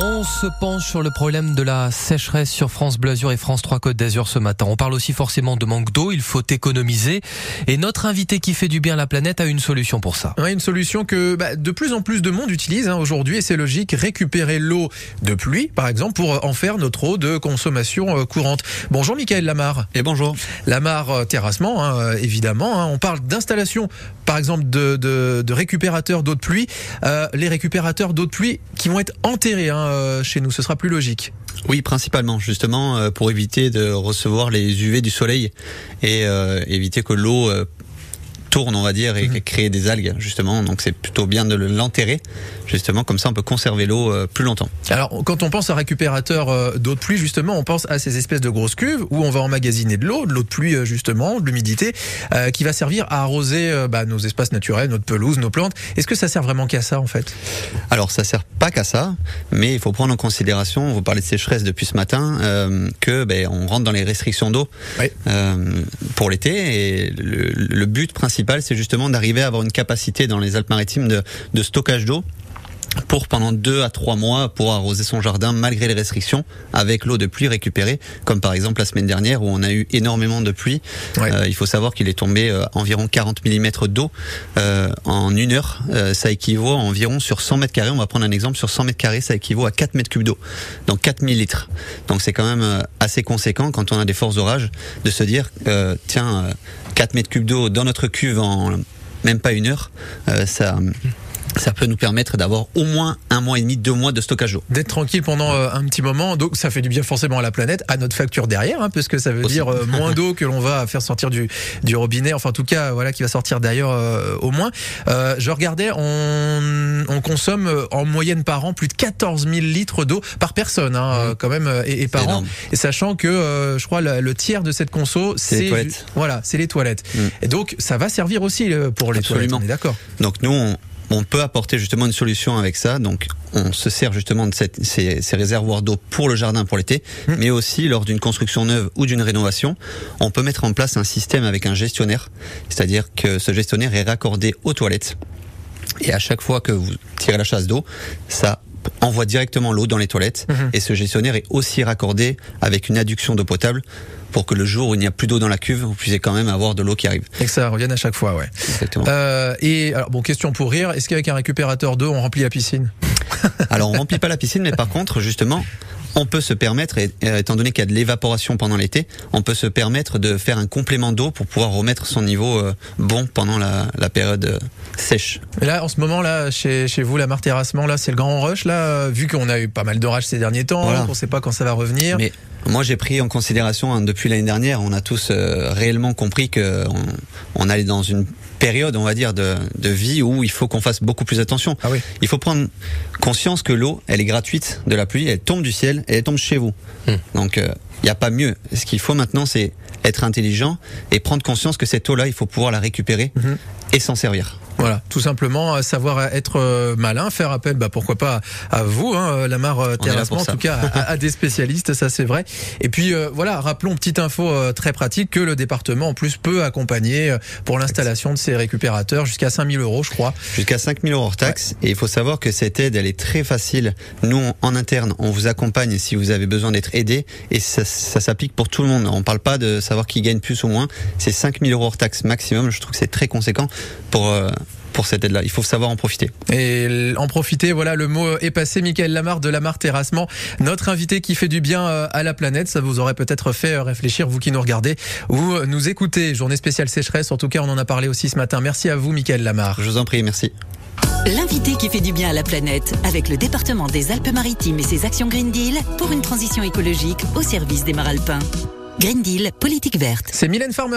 On se penche sur le problème de la sécheresse sur France Bleu Azur et France 3 Côte d'Azur ce matin. On parle aussi forcément de manque d'eau, il faut économiser. Et notre invité qui fait du bien à la planète a une solution pour ça. Ouais, une solution que bah, de plus en plus de monde utilise hein, aujourd'hui et c'est logique. Récupérer l'eau de pluie, par exemple, pour en faire notre eau de consommation euh, courante. Bonjour Michael Lamar. Et bonjour. Lamar euh, terrassement, hein, euh, évidemment. Hein. On parle d'installation, par exemple, de, de, de récupérateurs d'eau de pluie. Euh, les récupérateurs d'eau de pluie qui vont être enterrés hein, euh, chez nous, ce sera plus logique. Oui, principalement, justement, euh, pour éviter de recevoir les UV du soleil et euh, éviter que l'eau tourne, on va dire, et Mhm. crée des algues, justement. Donc c'est plutôt bien de l'enterrer, justement, comme ça on peut conserver l'eau euh, plus longtemps. Alors, quand on pense à récupérateur euh, d'eau de pluie, justement, on pense à ces espèces de grosses cuves où on va emmagasiner de l'eau, de l'eau de pluie, euh, justement, de l'humidité, euh, qui va servir à arroser euh, bah, nos espaces naturels, notre pelouse, nos plantes. Est-ce que ça sert vraiment qu'à ça, en fait? Alors ça sert pas qu'à ça, mais il faut prendre en considération, vous parlez de sécheresse depuis ce matin, euh, que ben, on rentre dans les restrictions d'eau Oui. pour l'été et le, le but principal c'est justement d'arriver à avoir une capacité dans les Alpes-Maritimes de, de stockage d'eau pour pendant deux à trois mois pour arroser son jardin malgré les restrictions avec l'eau de pluie récupérée comme par exemple la semaine dernière où on a eu énormément de pluie. Ouais. Euh, il faut savoir qu'il est tombé euh, environ 40 mm d'eau euh, en une heure. Ça équivaut à environ sur 100 mètres carrés. On va prendre un exemple. Sur 100 mètres carrés ça équivaut à 4 mètres cubes d'eau donc 4000 litres donc c'est quand même assez conséquent quand on a des forts orages de se dire tiens 4 mètres cubes d'eau dans notre cuve en même pas une heure euh, ça ça peut nous permettre d'avoir au moins un mois et demi, deux mois de stockage d'eau. D'être tranquille pendant euh, un petit moment, donc ça fait du bien forcément à la planète, à notre facture derrière, hein, parce que ça veut Aussi. dire euh, moins d'eau que l'on va faire sortir du, du robinet, enfin en tout cas, voilà, qui va sortir d'ailleurs euh, au moins. Je regardais, on, on consomme en moyenne par an plus de 14 000 litres d'eau par personne, hein, euh, quand même, et, et par an. Et sachant que, je crois, le, le tiers de cette conso, C'est les toilettes. ju- Voilà, c'est les toilettes. Mm. Et donc, ça va servir aussi pour les Absolument. toilettes, on est d'accord. Donc nous, on, on peut apporter justement une solution avec ça. Donc on se sert justement de cette- ces, ces réservoirs d'eau pour le jardin pour l'été, Mm. mais aussi lors d'une construction neuve ou d'une rénovation, on peut mettre en place un système avec un gestionnaire, c'est-à-dire que ce gestionnaire est raccordé aux toilettes. Et à chaque fois que vous tirez la chasse d'eau, ça envoie directement l'eau dans les toilettes. Mhm. Et ce gestionnaire est aussi raccordé avec une adduction d'eau potable pour que le jour où il n'y a plus d'eau dans la cuve, vous puissiez quand même avoir de l'eau qui arrive. Et que ça revienne à chaque fois, ouais. Exactement. Euh, et alors, bon, question pour rire, est-ce qu'avec un récupérateur d'eau, on remplit la piscine? Alors on remplit pas la piscine, mais par contre, justement, on peut se permettre, et, euh, étant donné qu'il y a de l'évaporation pendant l'été, on peut se permettre de faire un complément d'eau pour pouvoir remettre son niveau euh, bon pendant la, la période euh, sèche. Et là, en ce moment, là, chez, chez vous, la Mare Terrassement, là, c'est le grand rush, là, vu qu'on a eu pas mal d'orages ces derniers temps, Voilà. qu'on sait pas quand ça va revenir. Mais moi, j'ai pris en considération hein, depuis l'année dernière, on a tous euh, réellement compris que on, on allait dans une période, on va dire, de, de vie où il faut qu'on fasse beaucoup plus attention. Ah oui. Il faut prendre conscience que l'eau, elle est gratuite de la pluie, elle tombe du ciel et elle tombe chez vous. Hmm. Donc, il n'y a pas mieux. Ce qu'il faut maintenant, c'est être intelligent et prendre conscience que cette eau-là, il faut pouvoir la récupérer Mhm. et s'en servir. Voilà, tout simplement, savoir être euh, malin, faire appel, bah, pourquoi pas à vous, hein, euh, la Mare euh, Terrassement, en tout cas, à, à des spécialistes, ça c'est vrai. Et puis, euh, voilà, rappelons, petite info euh, très pratique, que le département, en plus, peut accompagner euh, pour l'installation de ces récupérateurs jusqu'à 5000 euros, je crois. Jusqu'à 5000 euros hors taxe. Et il faut savoir que cette aide, elle est très facile. Nous, on- en interne, on vous accompagne si vous avez besoin d'être aidé. Et ça, ça s'applique pour tout le monde. On parle pas de savoir qui gagne plus ou moins. C'est 5000 euros hors taxe maximum. Je trouve que c'est très conséquent pour, euh, pour cette aide-là. Il faut savoir en profiter. Et en profiter, voilà, le mot est passé. Michael Lamarre de Lamar Terrassement, notre invité qui fait du bien euh, à la planète. Ça vous aurait peut-être fait euh, réfléchir, vous qui nous regardez ou euh, nous écoutez. Journée spéciale sécheresse, en tout cas, on en a parlé aussi ce matin. Merci à vous, Michael Lamarre. Je vous en prie, merci. L'invité qui fait du bien à la planète avec le département des Alpes-Maritimes et ses actions Green Deal pour une transition écologique au service des Maralpins. Green Deal, politique verte. C'est Mylène Farmer.